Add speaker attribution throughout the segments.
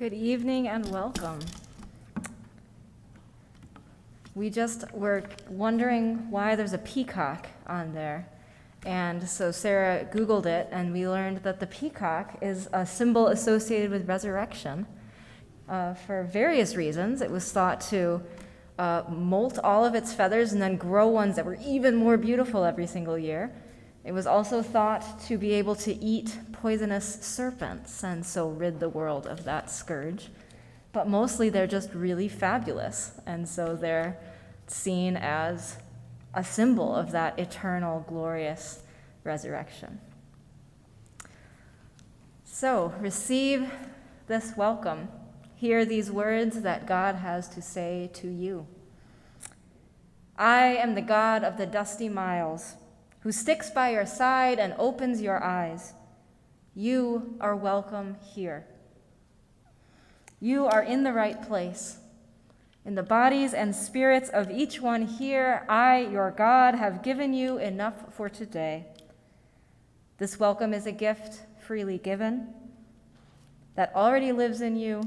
Speaker 1: Good evening and welcome. We just were wondering why there's a peacock on there. And so Sarah Googled it, and we learned that the peacock is a symbol associated with resurrection. Uh, for various reasons, it was thought to uh, molt all of its feathers and then grow ones that were even more beautiful every single year. It was also thought to be able to eat poisonous serpents and so rid the world of that scourge. But mostly they're just really fabulous, and so they're seen as a symbol of that eternal, glorious resurrection. So, receive this welcome. Hear these words that God has to say to you. I am the God of the dusty miles who sticks by your side and opens your eyes. You are welcome here. You are in the right place. In the bodies and spirits of each one here, I, your God, have given you enough for today. This welcome is a gift freely given that already lives in you,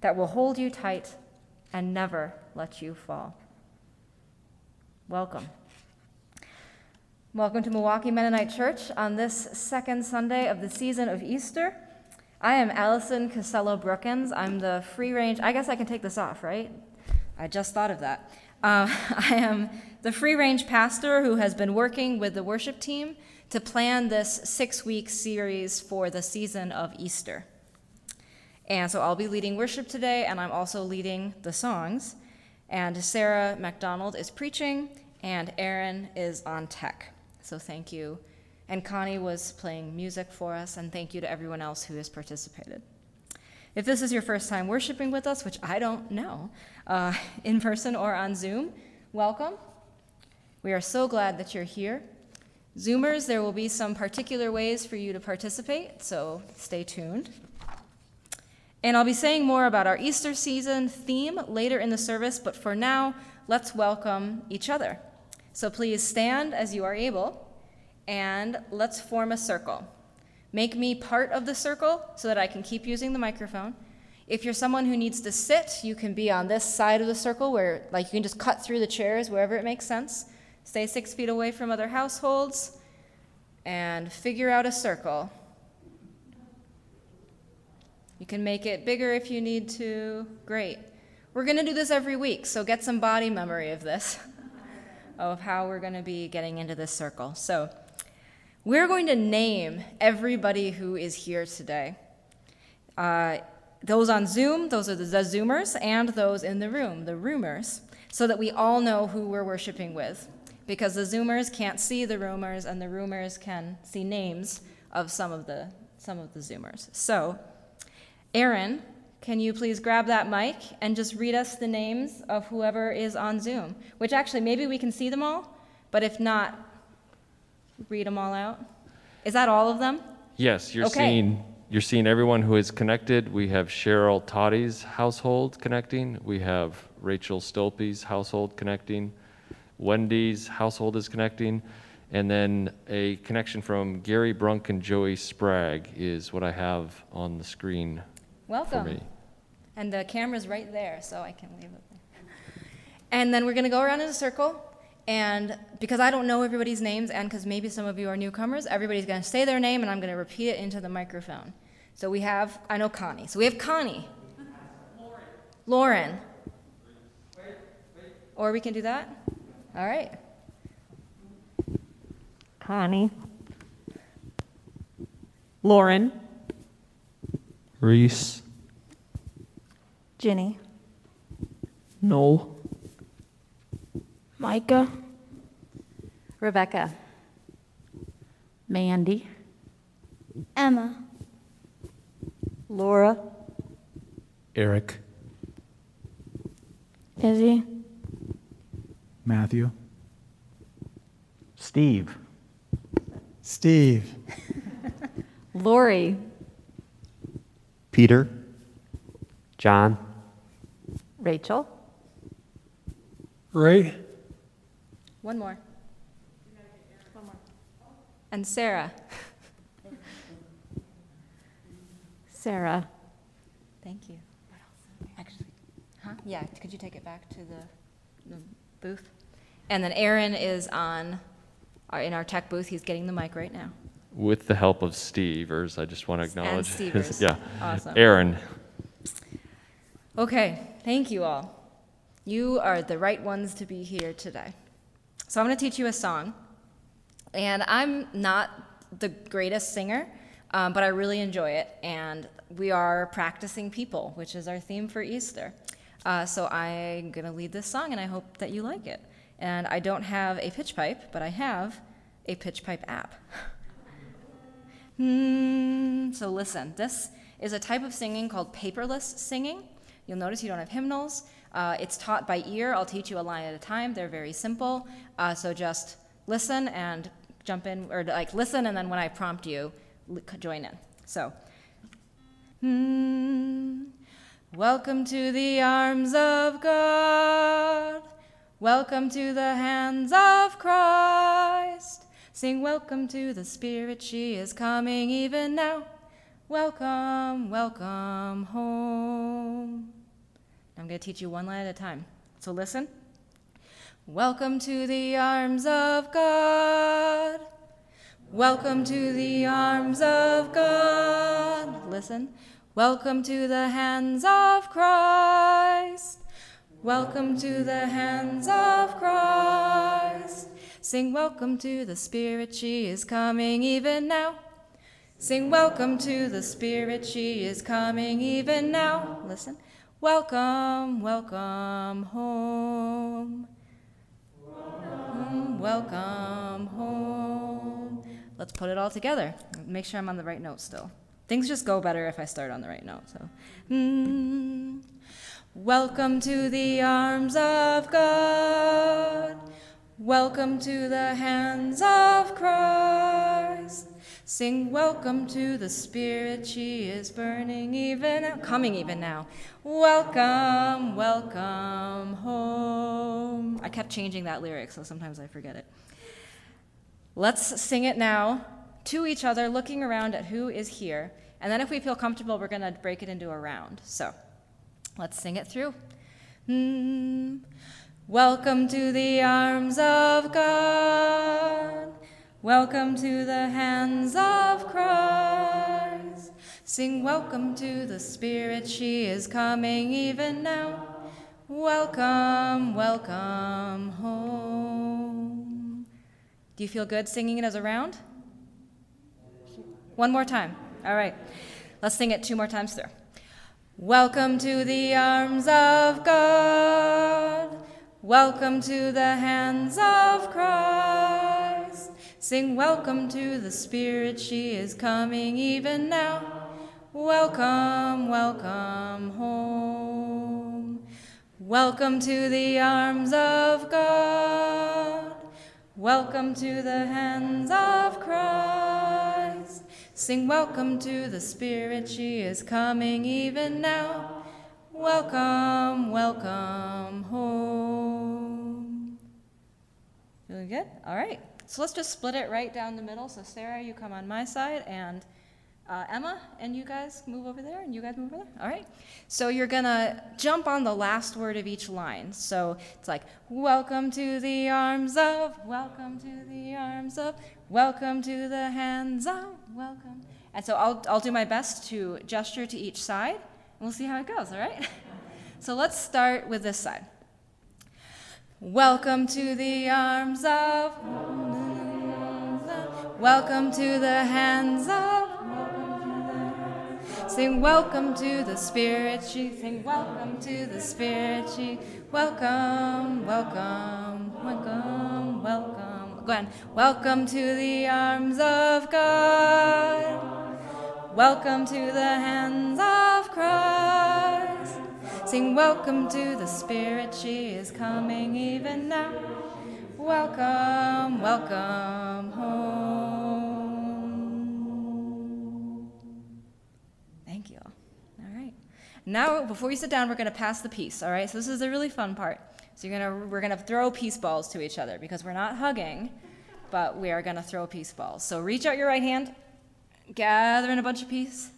Speaker 1: that will hold you tight and never let you fall. Welcome. Welcome to Milwaukee Mennonite Church on this second Sunday of the season of Easter. I am Allison Casello Brookins. I'm the free range, I guess I can take this off, right? I just thought of that. Uh, I am the free range pastor who has been working with the worship team to plan this six week series for the season of Easter. And so I'll be leading worship today, and I'm also leading the songs. And Sarah McDonald is preaching, and Aaron is on tech. So thank you. And Connie was playing music for us, and thank you to everyone else who has participated. If this is your first time worshiping with us, which I don't know, uh, in person or on Zoom, welcome. We are so glad that you're here. Zoomers, there will be some particular ways for you to participate, so stay tuned. And I'll be saying more about our Easter season theme later in the service, but for now, let's welcome each other. So please stand as you are able, and let's form a circle. Make me part of the circle so that I can keep using the microphone. If you're someone who needs to sit, you can be on this side of the circle where, like, you can just cut through the chairs wherever it makes sense. Stay six feet away from other households and figure out a circle. You can make it bigger if you need to. Great. We're going to do this every week, so get some body memory of this. of how we're going to be getting into this circle. So, we're going to name everybody who is here today. Uh, those on Zoom, those are the, the Zoomers, and those in the room, the roomers, so that we all know who we're worshiping with. Because the Zoomers can't see the roomers, and the roomers can see names of some of the, some of the Zoomers. So, Aaron can you please grab that mic and just read us the names of whoever is on Zoom? Which actually, maybe we can see them all, but if not, read them all out. Is that all of them?
Speaker 2: Yes, you're
Speaker 1: Okay.
Speaker 2: seeing you're seeing everyone who is connected. We have Cheryl Toddy's household connecting. We have Rachel Stolpe's household connecting. Wendy's household is connecting. And then a connection from Gary Brunk and Joey Spragg is what I have on the screen for
Speaker 1: Welcome.
Speaker 2: Me.
Speaker 1: And the camera's right there, so I can leave it there. And then we're going to go around in a circle. And because I don't know everybody's names, and because maybe some of you are newcomers, everybody's going to say their name, and I'm going to repeat it into the microphone. So we have, I know Connie. So we have Connie. Lauren. Or we can do that? All right.
Speaker 3: Connie. Lauren.
Speaker 4: Reese.
Speaker 3: Ginny.
Speaker 4: Noel.
Speaker 3: Micah.
Speaker 5: Rebecca.
Speaker 3: Mandy.
Speaker 5: Emma.
Speaker 3: Laura.
Speaker 4: Eric.
Speaker 3: Izzy.
Speaker 4: Matthew.
Speaker 6: Steve.
Speaker 4: Steve.
Speaker 5: Lori.
Speaker 6: Peter. John.
Speaker 5: Rachel.
Speaker 4: Ray.
Speaker 1: One more. One more. And Sarah.
Speaker 5: Sarah.
Speaker 1: Thank you. Actually, huh? Yeah, could you take it back to the, the booth? And then Aaron is on, our- in our tech booth, he's getting the mic right now.
Speaker 2: With the help of Stevers, I just want to
Speaker 1: And
Speaker 2: acknowledge.
Speaker 1: Stevers.
Speaker 2: Yeah.
Speaker 1: Awesome.
Speaker 2: Aaron,
Speaker 1: Okay, thank you all. You are the right ones to be here today. So I'm going to teach you a song. And I'm not the greatest singer, um, but I really enjoy it. And we are practicing people, which is our theme for Easter. Uh, so I'm going to lead this song, and I hope that you like it. And I don't have a pitch pipe, but I have a pitch pipe app. Hmm, so listen, this is a type of singing called paperless singing. You'll notice you don't have hymnals. Uh, it's taught by ear. I'll teach you a line at a time. They're very simple. Uh, so just listen and jump in, or like listen, and then when I prompt you, join in. So, hmm, welcome to the arms of God. Welcome to the hands of Christ. Sing welcome to the Spirit, she is coming even now. Welcome, welcome home. I'm going to teach you one line at a time. So listen. Welcome to the arms of God. Welcome to the arms of God. Listen. Welcome to the hands of Christ. Welcome to the hands of Christ. Sing welcome to the Spirit, she is coming even now. Sing welcome to the Spirit, she is coming even now. Listen. Welcome, welcome home. Welcome, welcome home. Let's put it all together. Make sure I'm on the right note still. Things just go better if I start on the right note. So, mm. welcome to the arms of God. Welcome to the hands of Christ. Sing welcome to the Spirit, she is burning even now, coming even now. Welcome, welcome home. I kept changing that lyric, so sometimes I forget it. Let's sing it now to each other, looking around at who is here. And then, if we feel comfortable, we're going to break it into a round. So let's sing it through. Hmm. Welcome to the arms of God. Welcome to the hands of Christ. Sing welcome to the Spirit, she is coming even now. Welcome, welcome home. Do you feel good singing it as a round? One more time. All right. Let's sing it two more times through. Welcome to the arms of God. Welcome to the hands of Christ. Sing welcome to the Spirit, she is coming even now. Welcome, welcome home. Welcome to the arms of God. Welcome to the hands of Christ. Sing welcome to the Spirit, she is coming even now. Welcome, welcome home. Feeling good? All right. So let's just split it right down the middle. So Sarah, you come on my side, and uh, Emma, and you guys move over there, and you guys move over there. All right. So you're gonna jump on the last word of each line. So it's like, welcome to the arms of, welcome to the arms of, welcome to the hands of, welcome. And so I'll, I'll do my best to gesture to each side, and we'll see how it goes, all right? So let's start with this side. Welcome to the arms of, welcome to the hands of, Sing welcome to the Spirit, she sing welcome to the Spirit, she welcome, welcome, welcome, welcome. Go ahead. Welcome to the arms of God. Welcome to the hands of Christ. Sing welcome to the Spirit, she is coming even now. Welcome, welcome home. Thank you. All right. Now, before you sit down, we're going to pass the peace. All right. So this is the really fun part. So you're gonna we're gonna throw peace balls to each other because we're not hugging, but we are gonna throw peace balls. So reach out your right hand, gather in a bunch of peace,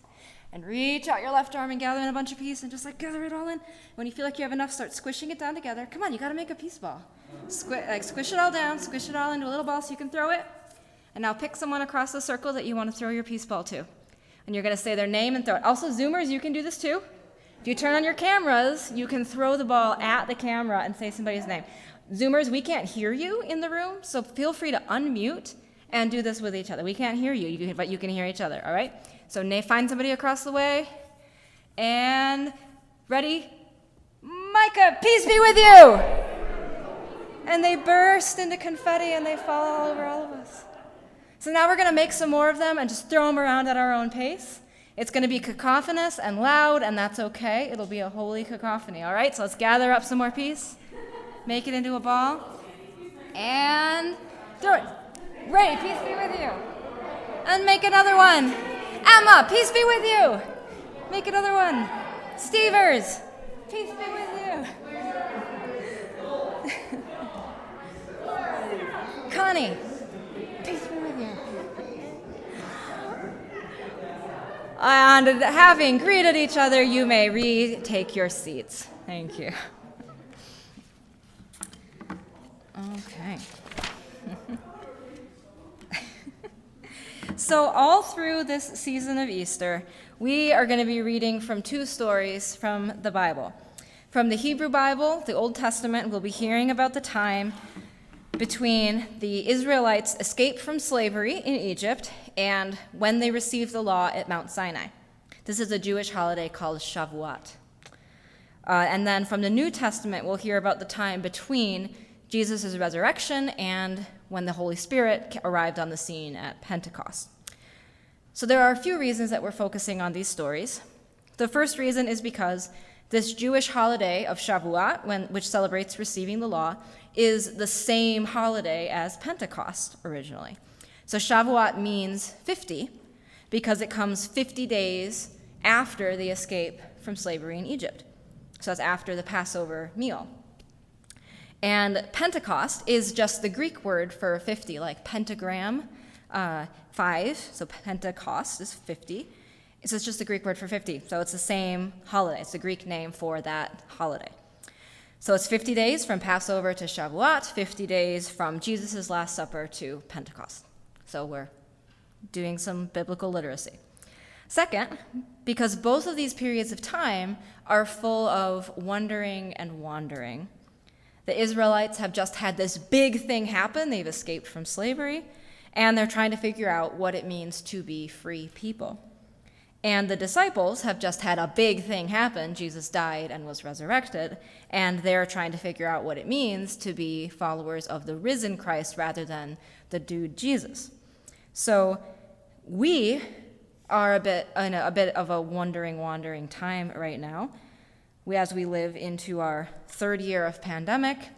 Speaker 1: And reach out your left arm and gather in a bunch of peace and just like gather it all in. When you feel like you have enough, start squishing it down together. Come on, you gotta make a peace ball. Like squish it all down, squish it all into a little ball so you can throw it. And now pick someone across the circle that you want to throw your peace ball to. And you're gonna say their name and throw it. Also, Zoomers, you can do this too. If you turn on your cameras, you can throw the ball at the camera and say somebody's name. Zoomers, we can't hear you in the room, so feel free to unmute and do this with each other. We can't hear you, but you can hear each other, all right? So find somebody across the way. And ready? Micah, peace be with you! And they burst into confetti and they fall all over all of us. So now we're going to make some more of them and just throw them around at our own pace. It's going to be cacophonous and loud, and that's okay. It'll be a holy cacophony, all right? So let's gather up some more peace, make it into a ball, and throw it. Ray, peace be with you. And make another one. Emma, peace be with you. Make another one. Stevers, peace be with you. Connie, peace be with you. And having greeted each other, you may retake your seats. Thank you. Okay. so, all through this season of Easter, we are going to be reading from two stories from the Bible. From the Hebrew Bible, the Old Testament, we'll be hearing about the time between the Israelites' escape from slavery in Egypt and when they received the law at Mount Sinai. This is a Jewish holiday called Shavuot. Uh, and then from the New Testament, we'll hear about the time between Jesus' resurrection and when the Holy Spirit arrived on the scene at Pentecost. So there are a few reasons that we're focusing on these stories. The first reason is because this Jewish holiday of Shavuot, when, which celebrates receiving the law, is the same holiday as Pentecost originally. So Shavuot means 50 because it comes 50 days after the escape from slavery in Egypt. So that's after the Passover meal. And Pentecost is just the Greek word for 50, like pentagram, uh, five, so Pentecost is 50. So it's just the Greek word for 50. So it's the same holiday. It's the Greek name for that holiday. So it's 50 days from Passover to Shavuot, 50 days from Jesus' Last Supper to Pentecost. So we're doing some biblical literacy. Second, because both of these periods of time are full of wondering and wandering. The Israelites have just had this big thing happen. They've escaped from slavery, and they're trying to figure out what it means to be free people. And the disciples have just had a big thing happen. Jesus died and was resurrected, and they're trying to figure out what it means to be followers of the risen Christ rather than the dude Jesus. So we are a bit in a, a bit of a wandering, wandering time right now. We, as we live into our third year of pandemic,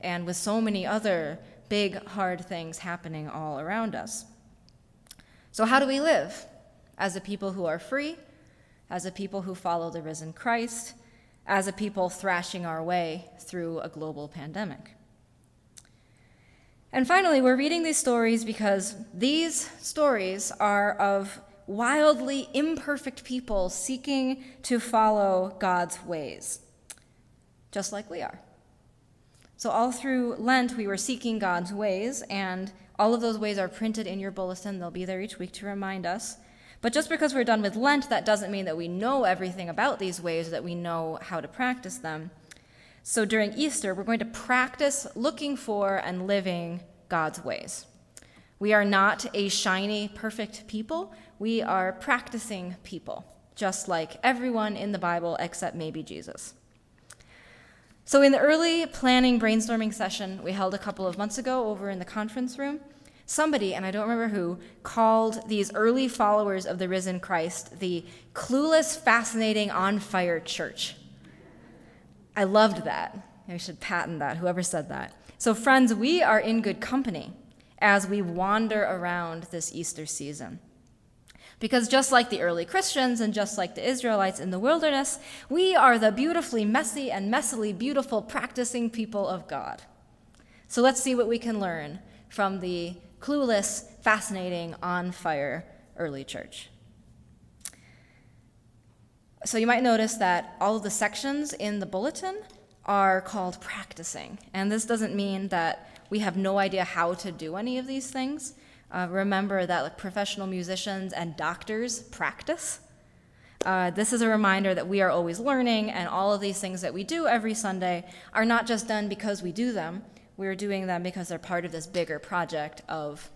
Speaker 1: and with so many other big, hard things happening all around us. So, how do we live? As a people who are free, as a people who follow the risen Christ, as a people thrashing our way through a global pandemic. And finally, we're reading these stories because these stories are of wildly imperfect people seeking to follow God's ways, just like we are. So, all through Lent, we were seeking God's ways, and all of those ways are printed in your bulletin. They'll be there each week to remind us. But just because we're done with Lent, that doesn't mean that we know everything about these ways, that we know how to practice them. So, during Easter, we're going to practice looking for and living God's ways. We are not a shiny, perfect people. We are practicing people, just like everyone in the Bible except maybe Jesus. So, in the early planning brainstorming session we held a couple of months ago over in the conference room, somebody, and I don't remember who, called these early followers of the risen Christ the clueless, fascinating, on fire church. I loved that. I should patent that, whoever said that. So, friends, we are in good company as we wander around this Easter season. Because just like the early Christians and just like the Israelites in the wilderness, we are the beautifully messy and messily beautiful practicing people of God. So let's see what we can learn from the clueless, fascinating, on fire early church. So you might notice that all of the sections in the bulletin are called practicing. And this doesn't mean that we have no idea how to do any of these things. Uh, remember that like professional musicians and doctors practice. Uh, this is a reminder that we are always learning, and all of these things that we do every Sunday are not just done because we do them. We're doing them because they're part of this bigger project of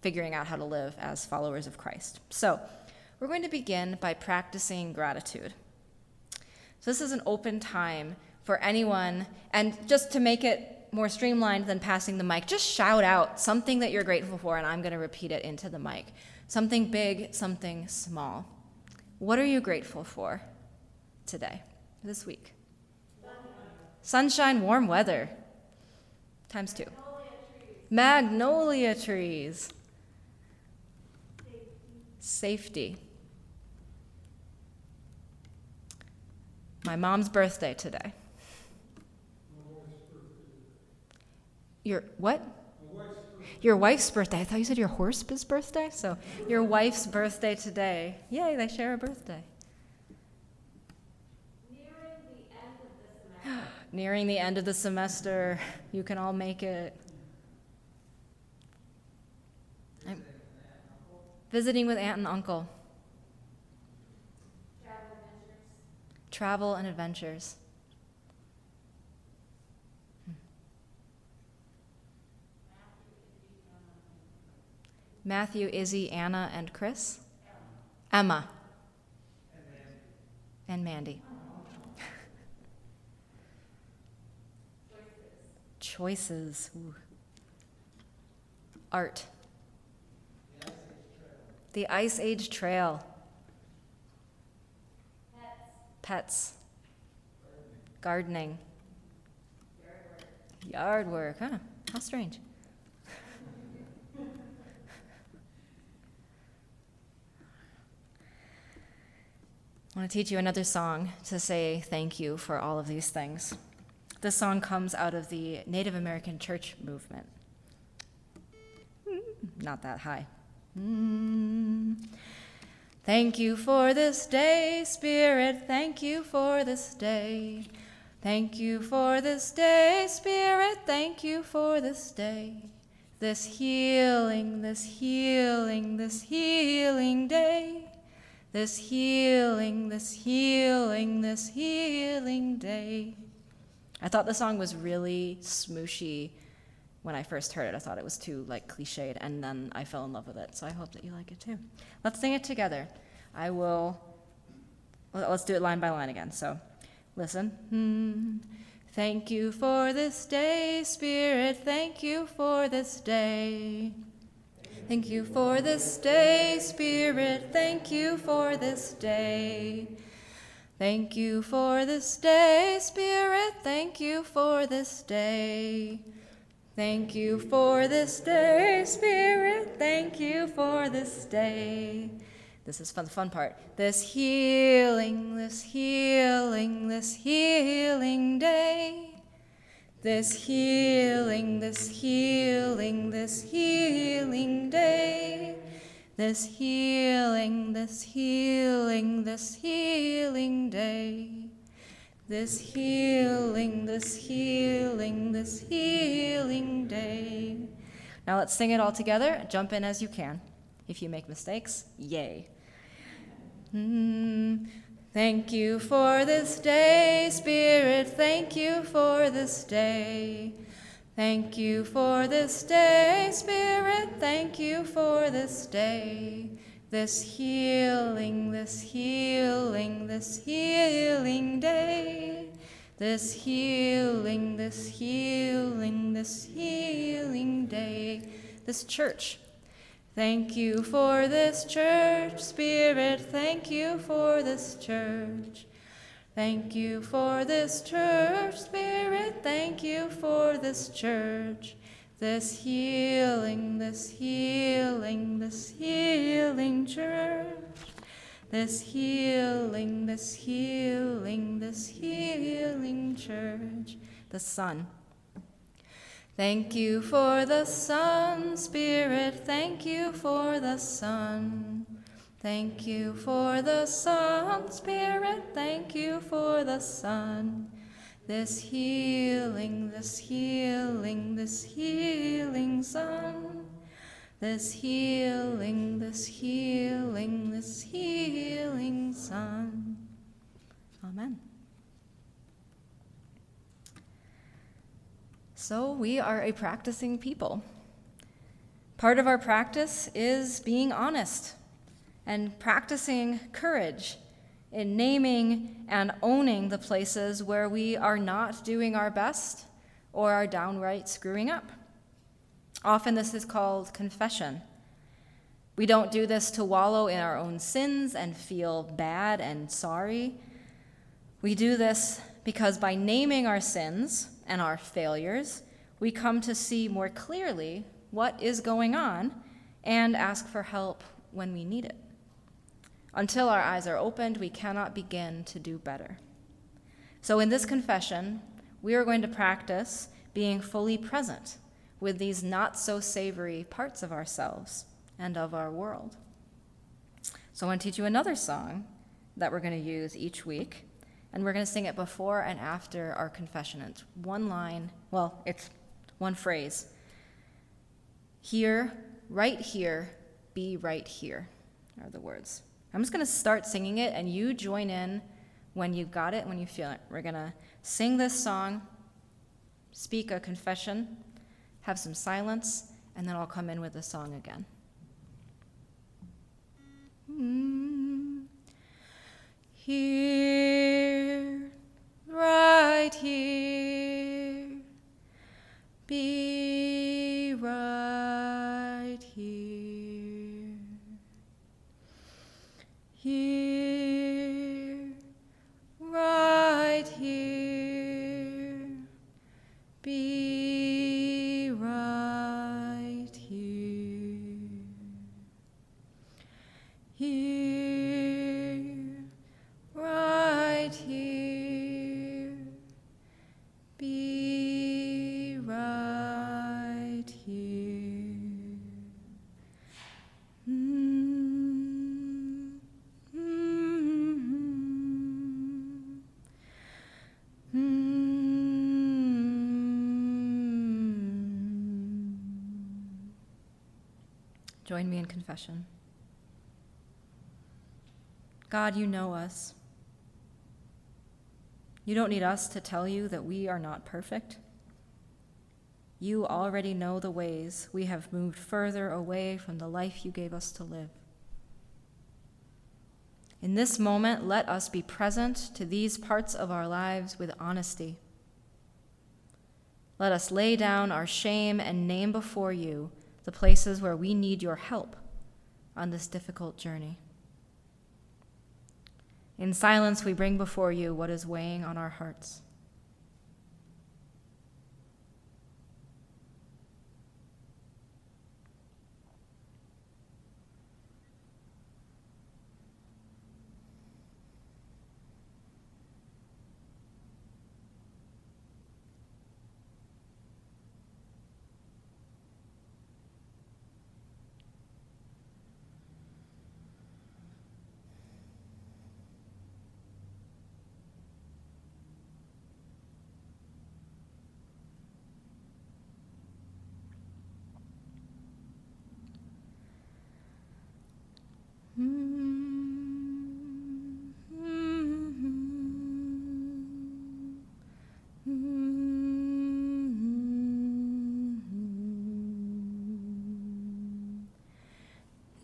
Speaker 1: figuring out how to live as followers of Christ. So, we're going to begin by practicing gratitude. So, this is an open time for anyone, and just to make it more streamlined than passing the mic, just shout out something that you're grateful for, and I'm going to repeat it into the mic. Something big, something small. What are you grateful for today, this week? Sunshine, warm weather. Times two. Magnolia trees. Safety. My mom's birthday today. Your what? Your wife's birthday. I thought you said your horse's birthday. So your wife's birthday today. Yay, they share a birthday. Nearing the end of the semester, you can all make it. I'm visiting with aunt and uncle. Travel and adventures. Matthew, Izzy, Anna, and Chris? Emma. And Mandy. Choices. Ooh. Art. The Ice Age Trail. Pets. Gardening. Yard work. Huh. How strange. I want to teach you another song to say thank you for all of these things. This song comes out of the Native American church movement. Not that high. Mm. Thank you for this day, Spirit. Thank you for this day. Thank you for this day, Spirit. Thank you for this day. This healing, this healing, this healing day. This healing, this healing, this healing day. I thought the song was really smooshy when I first heard it. I thought it was too like cliched, and then I fell in love with it. So I hope that you like it too. Let's sing it together. I will. Let's do it line by line again. So, listen. Hmm. Thank you for this day, Spirit. Thank you for this day. Thank you for this day, Spirit. Thank you for this day. Thank you for this day, Spirit. Thank you for this day. Thank you for this day, Spirit. Thank you for this day. This is fun, the fun part. This healing, this healing, this healing day. This healing, this healing, this healing day. This healing, this healing, this healing day. This healing, this healing, this healing day. Now let's sing it all together. Jump in as you can. If you make mistakes, yay. Mm. Thank you for this day, Spirit. Thank you for this day. Thank you for this day, Spirit. Thank you for this day. This healing, this healing, this healing day. This healing, this healing, this healing day. This church. Thank you for this church, Spirit. Thank you for this church. Thank you for this church, Spirit. Thank you for this church. This healing, this healing, this healing church. This healing, this healing, this healing church. The Son. Thank you for the Son, Spirit. Thank you for the Son. Thank you for the sun, Spirit. Thank you for the sun. This healing, this healing, this healing sun. This healing, this healing, this healing sun. Amen. So, we are a practicing people. Part of our practice is being honest and practicing courage in naming and owning the places where we are not doing our best or are downright screwing up. Often, this is called confession. We don't do this to wallow in our own sins and feel bad and sorry. We do this because by naming our sins and our failures, we come to see more clearly what is going on and ask for help when we need it. Until our eyes are opened, we cannot begin to do better. So, in this confession, we are going to practice being fully present with these not so savory parts of ourselves and of our world. So, I want to teach you another song that we're going to use each week, and we're going to sing it before and after our confession. It's one line, well, it's one phrase. Here, right here, be right here are the words. I'm just going to start singing it, and you join in when you've got it, when you feel it. We're going to sing this song, speak a confession, have some silence, and then I'll come in with the song again. Mm. Here, right here, be right Join me in confession. God, you know us. You don't need us to tell you that we are not perfect. You already know the ways we have moved further away from the life you gave us to live. In this moment, let us be present to these parts of our lives with honesty. Let us lay down our shame and name before you the places where we need your help on this difficult journey. In silence, we bring before you what is weighing on our hearts.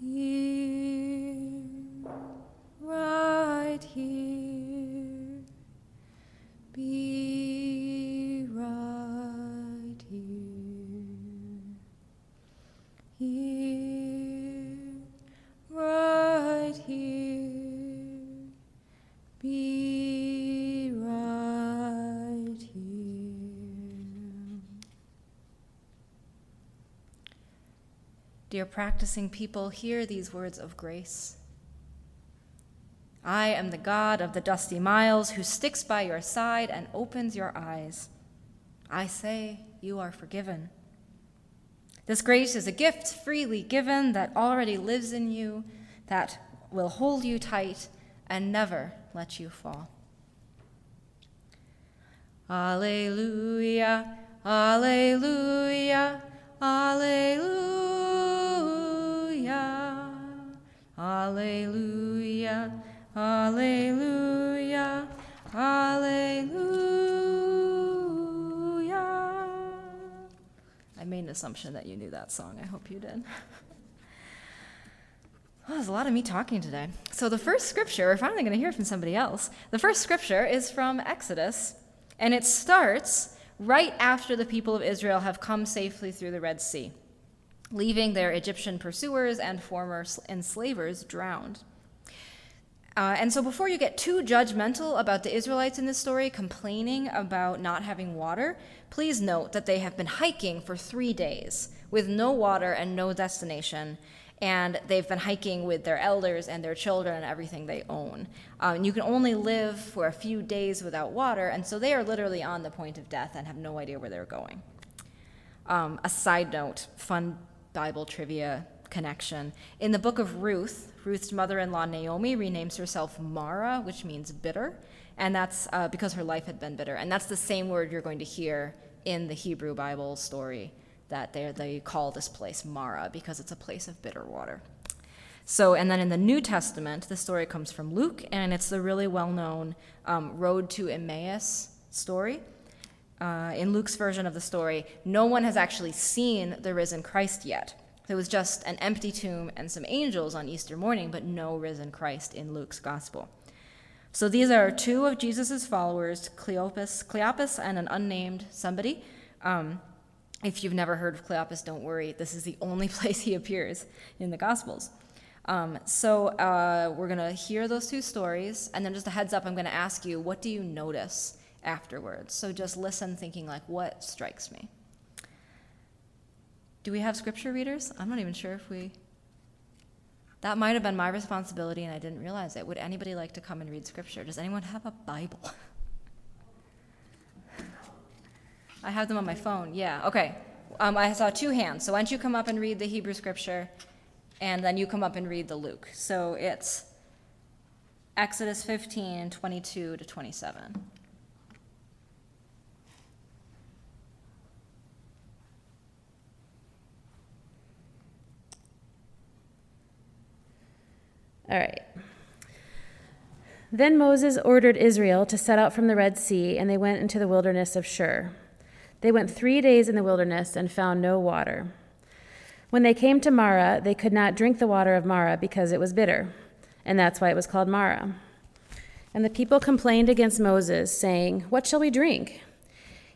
Speaker 1: Here, right here, be right here. Here, right here, be right here. Dear practicing people, hear these words of grace. I am the God of the dusty miles who sticks by your side and opens your eyes. I say, You are forgiven. This grace is a gift freely given that already lives in you, that will hold you tight and never let you fall. Alleluia, Alleluia, Alleluia, Alleluia, Alleluia, Alleluia. I made an assumption that you knew that song. I hope you did. Well, there's a lot of me talking today. So, the first scripture, we're finally going to hear from somebody else. The first scripture is from Exodus, and it starts right after the people of Israel have come safely through the Red Sea, leaving their Egyptian pursuers and former enslavers drowned. Uh, and so, before you get too judgmental about the Israelites in this story complaining about not having water, please note that they have been hiking for three days with no water and no destination and they've been hiking with their elders and their children and everything they own. Um, you can only live for a few days without water, and so they are literally on the point of death and have no idea where they're going. Um, a side note, fun Bible trivia connection. In the book of Ruth, Ruth's mother in law Naomi renames herself Mara, which means bitter, and that's uh, because her life had been bitter. And that's the same word you're going to hear in the Hebrew Bible story that they, they call this place Marah because it's a place of bitter water. So, and then in the New Testament, the story comes from Luke, and it's the really well known um, Road to Emmaus story. Uh, in Luke's version of the story, no one has actually seen the risen Christ yet. There was just an empty tomb and some angels on Easter morning, but no risen Christ in Luke's gospel. So these are two of Jesus' followers, Cleopas, Cleopas and an unnamed somebody. Um, if you've never heard of Cleopas, don't worry. This is the only place he appears in the Gospels. Um, so uh, we're going to hear those two stories, and then just a heads up, I'm going to ask you, what do you notice afterwards? So just listen, thinking like, what strikes me? Do we have scripture readers? I'm not even sure if we. That might have been my responsibility, and I didn't realize it. Would anybody like to come and read scripture? Does anyone have a Bible? I have them on my phone. Yeah, okay. Um, I saw two hands. So why don't you come up and read the Hebrew scripture, and then you come up and read the Luke. So it's Exodus 15, 22 to 27.
Speaker 7: All right. Then Moses ordered Israel to set out from the Red Sea, and they went into the wilderness of Shur. They went three days in the wilderness and found no water. When they came to Marah, they could not drink the water of Marah because it was bitter, and that's why it was called Marah. And the people complained against Moses, saying, What shall we drink?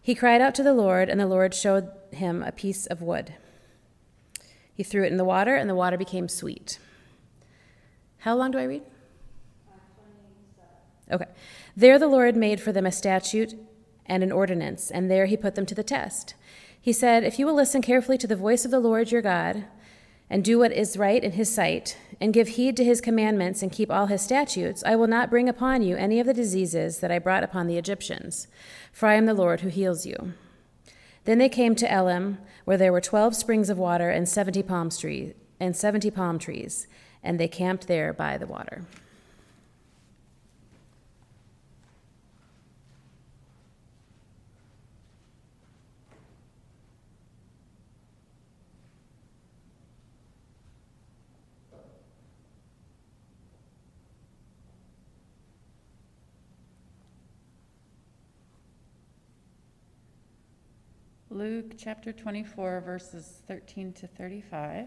Speaker 7: He cried out to the Lord, and the Lord showed him a piece of wood. He threw it in the water, and the water became sweet. How long do I read? Okay. There the Lord made for them a statute and an ordinance, and there he put them to the test. He said, If you will listen carefully to the voice of the Lord your God, and do what is right in his sight, and give heed to his commandments, and keep all his statutes, I will not bring upon you any of the diseases that I brought upon the Egyptians, for I am the Lord who heals you. Then they came to Elim, where there were twelve springs of water and seventy palm trees, and seventy palm trees, and they camped there by the water.
Speaker 8: Luke chapter 24, verses 13 to 35.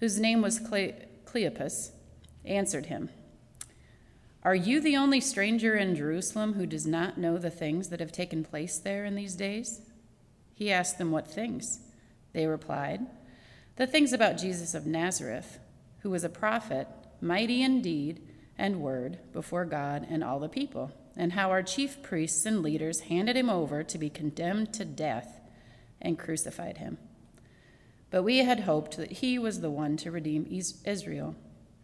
Speaker 8: whose name was Cle- Cleopas, answered him Are you the only stranger in Jerusalem who does not know the things that have taken place there in these days? He asked them, What things? They replied, the things about Jesus of Nazareth, who was a prophet, mighty in deed and word before God and all the people, and how our chief priests and leaders handed him over to be condemned to death and crucified him. But we had hoped that he was the one to redeem Israel.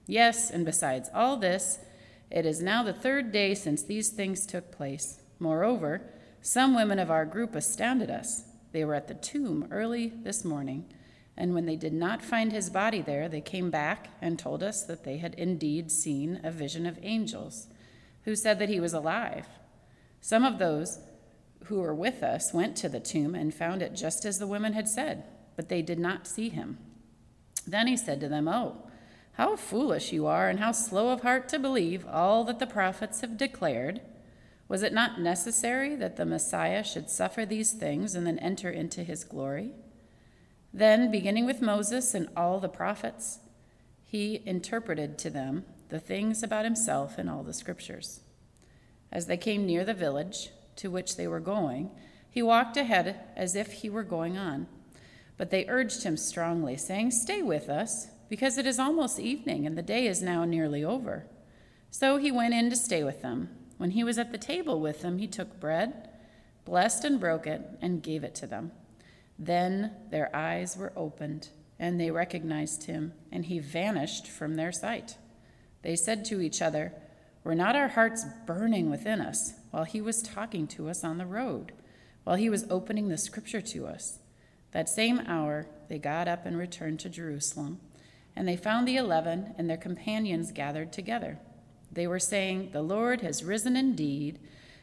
Speaker 8: Yes, and besides all this, it is now the third day since these things took place. Moreover, some women of our group astounded us. They were at the tomb early this morning, and when they did not find his body there, they came back and told us that they had indeed seen a vision of angels, who said that he was alive. Some of those who were with us went to the tomb and found it just as the women had said, but they did not see him. Then he said to them, Oh, how foolish you are, and how slow of heart to believe all that the prophets have declared. Was it not necessary that the Messiah should suffer these things and then enter into his glory? Then, beginning with Moses and all the prophets, he interpreted to them the things about himself in all the scriptures. As they came near the village to which they were going, he walked ahead as if he were going on. But they urged him strongly, saying, Stay with us, because it is almost evening, and the day is now nearly over. So he went in to stay with them. When he was at the table with them, he took bread, blessed and broke it, and gave it to them. Then their eyes were opened, and they recognized him, and he vanished from their sight. They said to each other, Were not our hearts burning within us while he was talking to us on the road, while he was opening the scripture to us? That same hour they got up and returned to Jerusalem, and they found the eleven and their companions gathered together. They were saying, The Lord has risen indeed,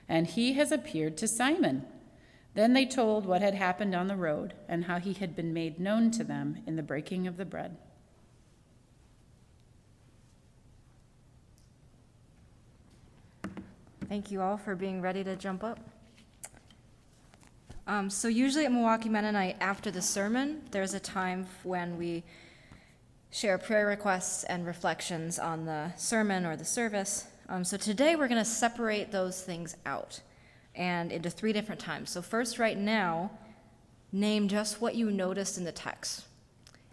Speaker 8: and he has appeared to Simon. Then they told what had happened on the road and how he had been made known to them in the breaking of the bread.
Speaker 1: Thank you all for being ready to jump up. Um, so usually at Milwaukee Mennonite, after the sermon, there's a time when we share prayer requests and reflections on the sermon or the service. Um, so today we're going to separate those things out and into three different times. So first, right now, name just what you noticed in the text.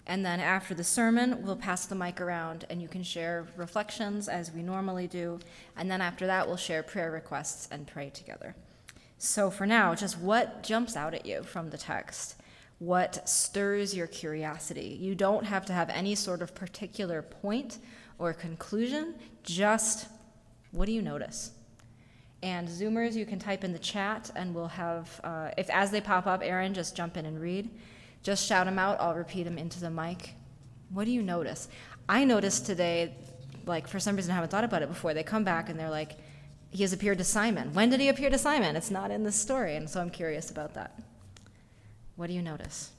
Speaker 1: And then after the sermon, we'll pass the mic around and you can share reflections as we normally do. And then after that, we'll share prayer requests and pray together. So for now, just what jumps out at you from the text? What stirs your curiosity? You don't have to have any sort of particular point or conclusion, just what do you notice? And Zoomers, you can type in the chat and we'll have, uh, if as they pop up, Aaron, just jump in and read. Just shout them out, I'll repeat them into the mic. What do you notice? I noticed today, like for some reason I haven't thought about it before, they come back and they're like, he has appeared to Simon. When did he appear to Simon? It's not in the story, and so I'm curious about that. What do you notice?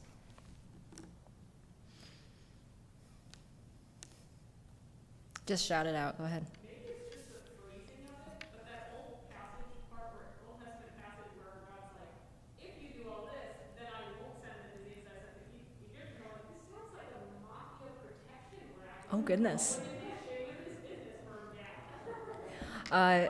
Speaker 1: Just shout it out. Go ahead. Oh, goodness. Uh,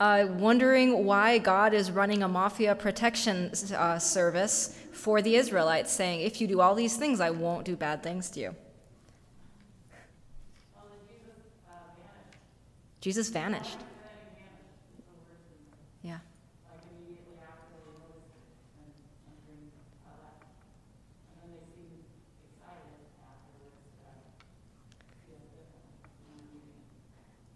Speaker 1: uh, wondering why God is running a mafia protection uh, service for the Israelites, saying, If you do all these things, I won't do bad things to you. Jesus vanished. Yeah.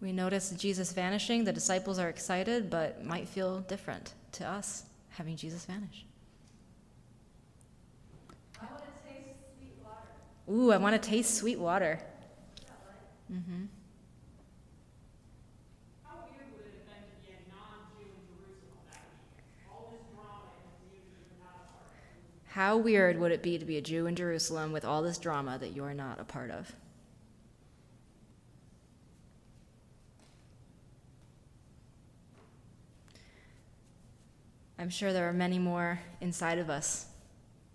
Speaker 1: We notice Jesus vanishing. The disciples are excited, but might feel different to us having Jesus vanish. I want to taste sweet water. Ooh, I want to taste sweet water. Mm-hmm. How weird would it be to be a Jew in Jerusalem with all this drama that you're not a part of? I'm sure there are many more inside of us,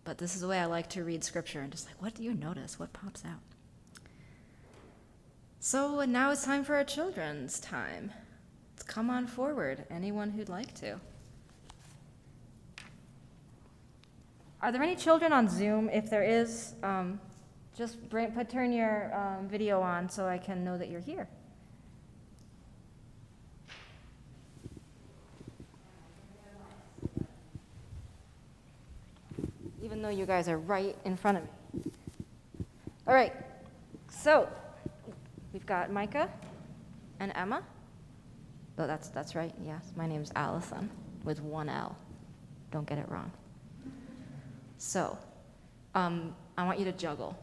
Speaker 1: but this is the way I like to read scripture and just like, what do you notice? What pops out? So now it's time for our children's time. Let's come on forward, anyone who'd like to. Are there any children on Zoom? If there is, um, just bring, put, turn your um, video on so I can know that you're here. You guys are right in front of me. All right, so we've got Micah and Emma. Oh, that's, that's right, yes. My name's Allison with one L. Don't get it wrong. So, um, I want you to juggle.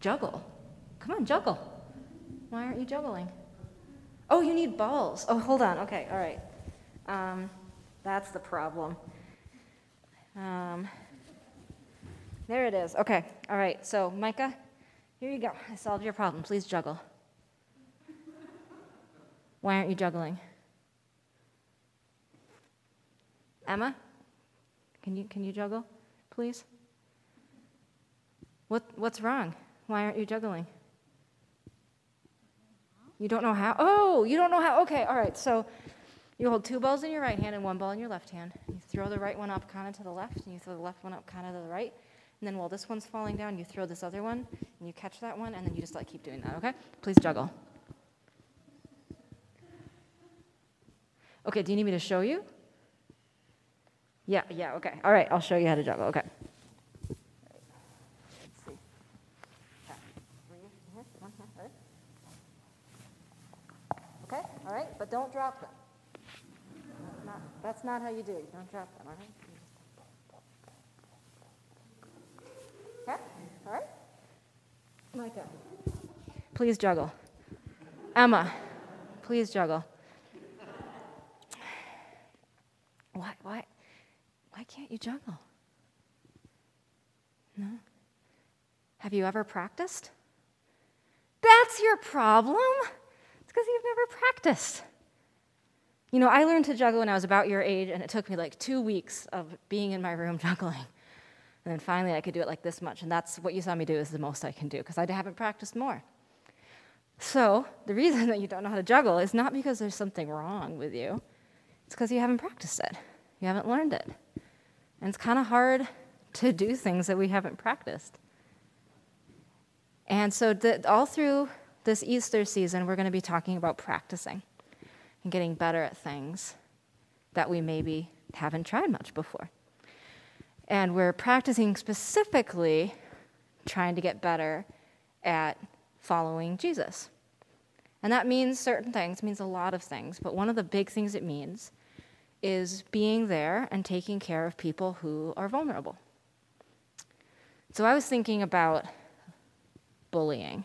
Speaker 1: Juggle? Come on, juggle. Why aren't you juggling? Oh, you need balls. Oh, hold on. Okay, all right. Um, that's the problem. Um, there it is. Okay, all right. So, Micah, here you go. I solved your problem. Please juggle. Why aren't you juggling? Emma, can you can you juggle, please? What what's wrong? Why aren't you juggling? You don't know how? Oh, you don't know how. Okay, all right. So you hold two balls in your right hand and one ball in your left hand. You throw the right one up kind of to the left, and you throw the left one up kind of to the right. And then while this one's falling down, you throw this other one, and you catch that one, and then you just like keep doing that. Okay? Please juggle. Okay. Do you need me to show you? Yeah, yeah, okay. All right, I'll show you how to juggle, okay. Okay, all right, but don't drop them. That's not how you do it, you don't drop them, all right? Okay, all right? Micah, please juggle. Emma, please juggle. Why, why, why can't you juggle? No? Have you ever practiced? That's your problem. It's because you've never practiced. You know, I learned to juggle when I was about your age, and it took me like two weeks of being in my room juggling. And then finally, I could do it like this much, and that's what you saw me do is the most I can do because I haven't practiced more. So, the reason that you don't know how to juggle is not because there's something wrong with you, it's because you haven't practiced it. You haven't learned it. And it's kind of hard to do things that we haven't practiced. And so, the, all through this Easter season, we're going to be talking about practicing and getting better at things that we maybe haven't tried much before. And we're practicing specifically trying to get better at following Jesus. And that means certain things, means a lot of things, but one of the big things it means is being there and taking care of people who are vulnerable. So I was thinking about bullying,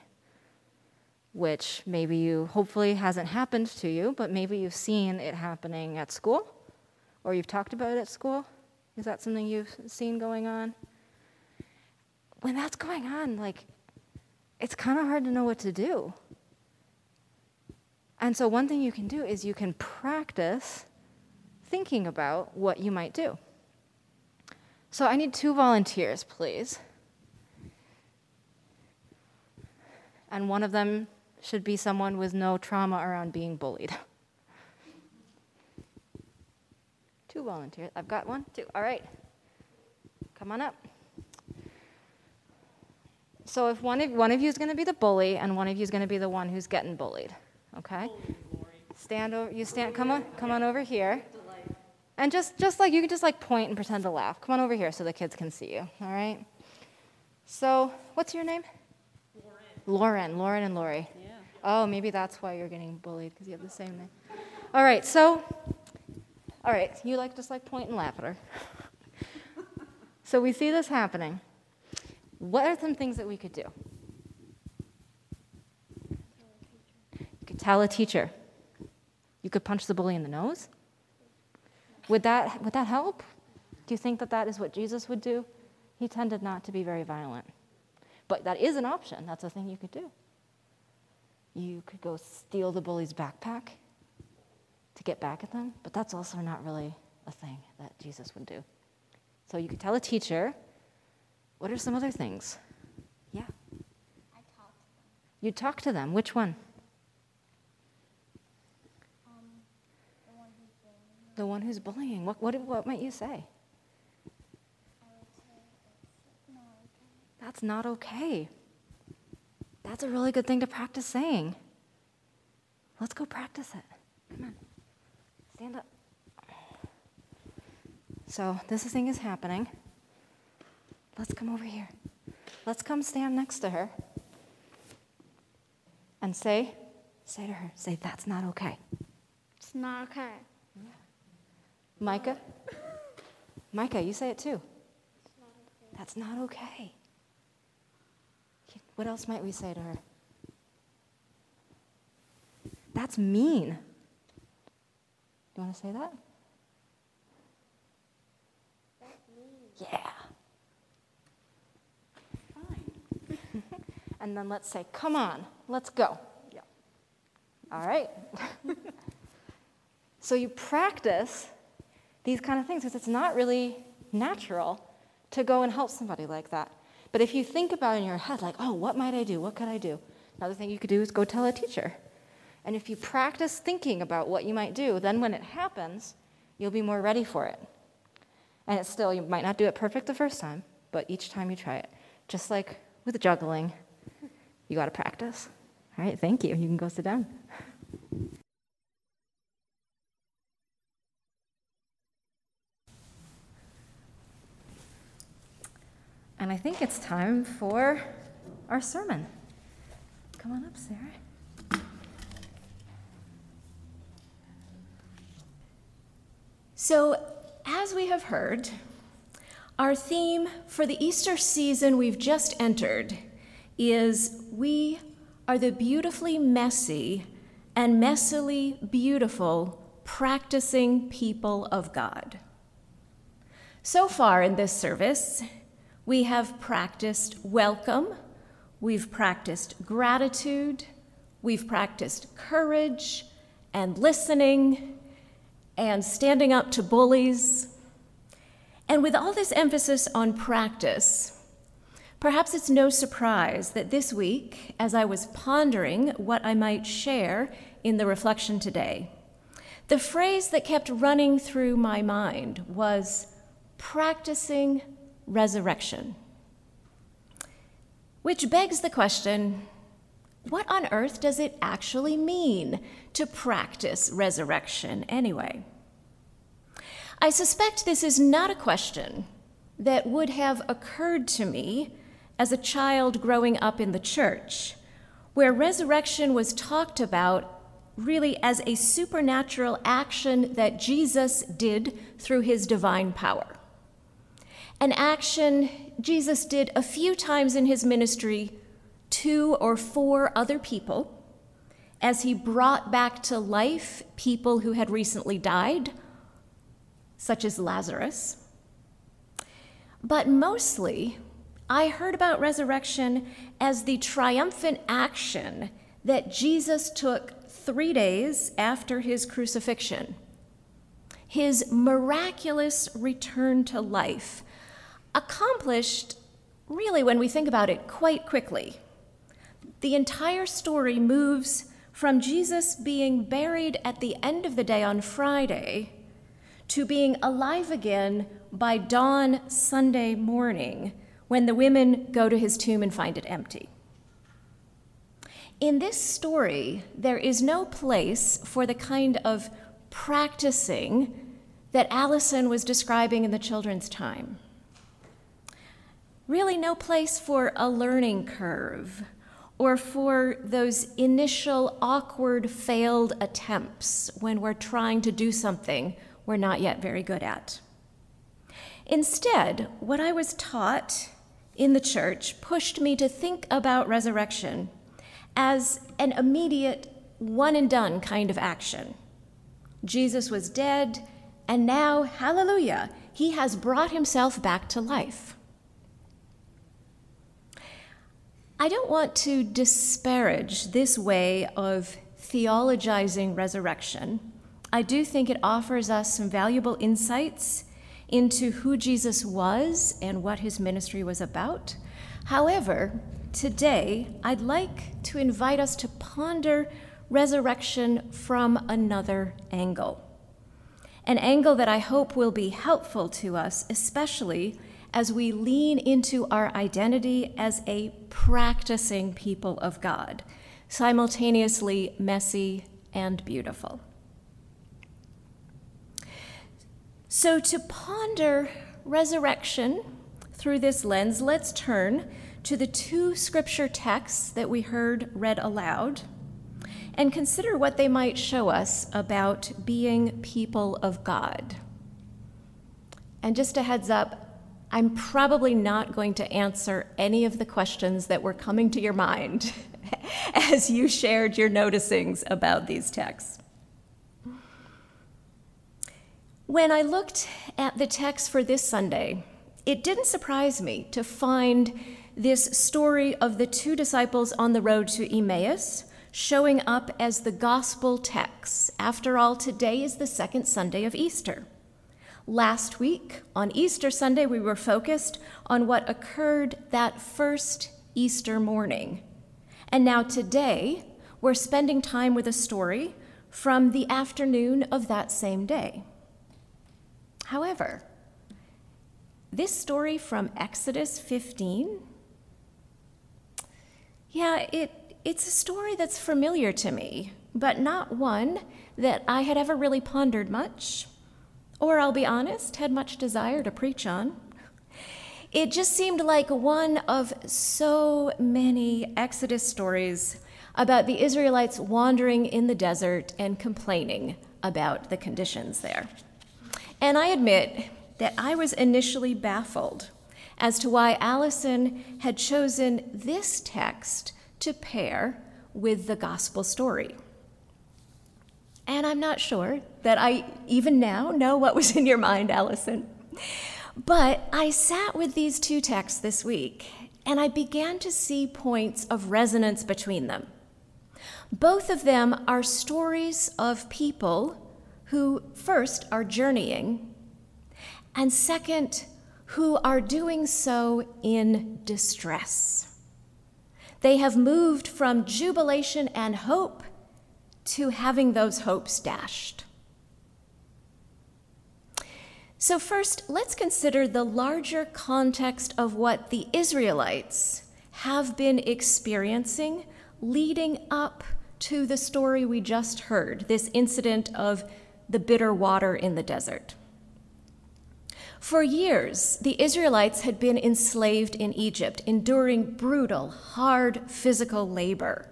Speaker 1: which maybe you hopefully hasn't happened to you, but maybe you've seen it happening at school or you've talked about it at school. Is that something you've seen going on? When that's going on, like, it's kind of hard to know what to do. And so, one thing you can do is you can practice thinking about what you might do. So, I need two volunteers, please. And one of them should be someone with no trauma around being bullied. Two volunteers. I've got one, two. All right. Come on up. So if one of one of you is going to be the bully and one of you is going to be the one who's getting bullied, okay? Stand over. You stand. Come on. Come on over here. And just just like you can just like point and pretend to laugh. Come on over here so the kids can see you. All right. So what's your name? Lauren. Lauren. Lauren and Lori. Oh, maybe that's why you're getting bullied because you have the same name. All right. So. All right. You like just like point and laugh at her. so we see this happening. What are some things that we could do? You could tell a teacher. You could punch the bully in the nose. Would that, would that help? Do you think that that is what Jesus would do? He tended not to be very violent. But that is an option. That's a thing you could do. You could go steal the bully's backpack to get back at them, but that's also not really a thing that Jesus would do. So you could tell a teacher, what are some other things? Yeah.
Speaker 9: I them.
Speaker 1: You talk to them. Which one?
Speaker 9: Um, the one who's bullying
Speaker 1: The one who's bullying. What, what, what might you say? That's not okay. That's a really good thing to practice saying. Let's go practice it. Come on. Stand up. So, this thing is happening. Let's come over here. Let's come stand next to her and say, say to her, say, that's not okay.
Speaker 9: It's not okay.
Speaker 1: Micah? Micah, you say it too. That's not okay. What else might we say to her? That's mean. You want to say that? Yeah. and then let's say, come on, let's go. Yeah. All right. so you practice these kind of things because it's not really natural to go and help somebody like that. But if you think about in your head, like, oh, what might I do? What could I do? Another thing you could do is go tell a teacher. And if you practice thinking about what you might do, then when it happens, you'll be more ready for it. And it's still, you might not do it perfect the first time, but each time you try it, just like with juggling, you got to practice. All right, thank you. You can go sit down. And I think it's time for our sermon. Come on up, Sarah.
Speaker 10: So, as we have heard, our theme for the Easter season we've just entered is We are the beautifully messy and messily beautiful practicing people of God. So far in this service, we have practiced welcome, we've practiced gratitude, we've practiced courage and listening and standing up to bullies. And with all this emphasis on practice, perhaps it's no surprise that this week, as I was pondering what I might share in the reflection today, the phrase that kept running through my mind was practicing resurrection. Which begs the question what on earth does it actually mean to practice resurrection anyway? I suspect this is not a question that would have occurred to me as a child growing up in the church, where resurrection was talked about really as a supernatural action that Jesus did through his divine power an action Jesus did a few times in his ministry to or for other people as he brought back to life people who had recently died, such as Lazarus. But mostly, I heard about resurrection as the triumphant action that Jesus took three days after his crucifixion. His miraculous return to life accomplished, really, when we think about it, quite quickly. The entire story moves from Jesus being buried at the end of the day on Friday to being alive again by dawn Sunday morning when the women go to his tomb and find it empty. In this story, there is no place for the kind of practicing that Allison was describing in the children's time really no place for a learning curve or for those initial awkward failed attempts when we're trying to do something we're not yet very good at. Instead, what I was taught in the church pushed me to think about resurrection as an immediate, one and done kind of action. Jesus was dead, and now, hallelujah, he has brought himself back to life. I don't want to disparage this way of theologizing resurrection. I do think it offers us some valuable insights into who Jesus was and what his ministry was about. However, today I'd like to invite us to ponder resurrection from another angle. an angle that I hope will be helpful to us, especially as we lean into our identity as a practicing people of God, simultaneously messy and beautiful. So, to ponder resurrection through this lens, let's turn to the two scripture texts that we heard read aloud and consider what they might show us about being people of God. And just a heads up, I'm probably not going to answer any of the questions that were coming to your mind as you shared your noticings about these texts. When I looked at the text for this Sunday, it didn't surprise me to find this story of the two disciples on the road to Emmaus showing up as the gospel text. After all, today is the second Sunday of Easter. Last week, on Easter Sunday, we were focused on what occurred that first Easter morning. And now today, we're spending time with a story from the afternoon of that same day. However, this story from Exodus 15, yeah, it, it's a story that's familiar to me, but not one that I had ever really pondered much, or I'll be honest, had much desire to preach on. It just seemed like one of so many Exodus stories about the Israelites wandering in the desert and complaining about the conditions there. And I admit that I was initially baffled as to why Allison had chosen this text to pair with the gospel story. And I'm not sure that I even now know what was in your mind, Allison. But I sat with these two texts this week and I began to see points of resonance between them. Both of them are stories of people who, first, are journeying, and second, who are doing so in distress. They have moved from jubilation and hope to having those hopes dashed. So, first, let's consider the larger context of what the Israelites have been experiencing leading up to the story we just heard this incident of the bitter water in the desert. For years, the Israelites had been enslaved in Egypt, enduring brutal, hard physical labor.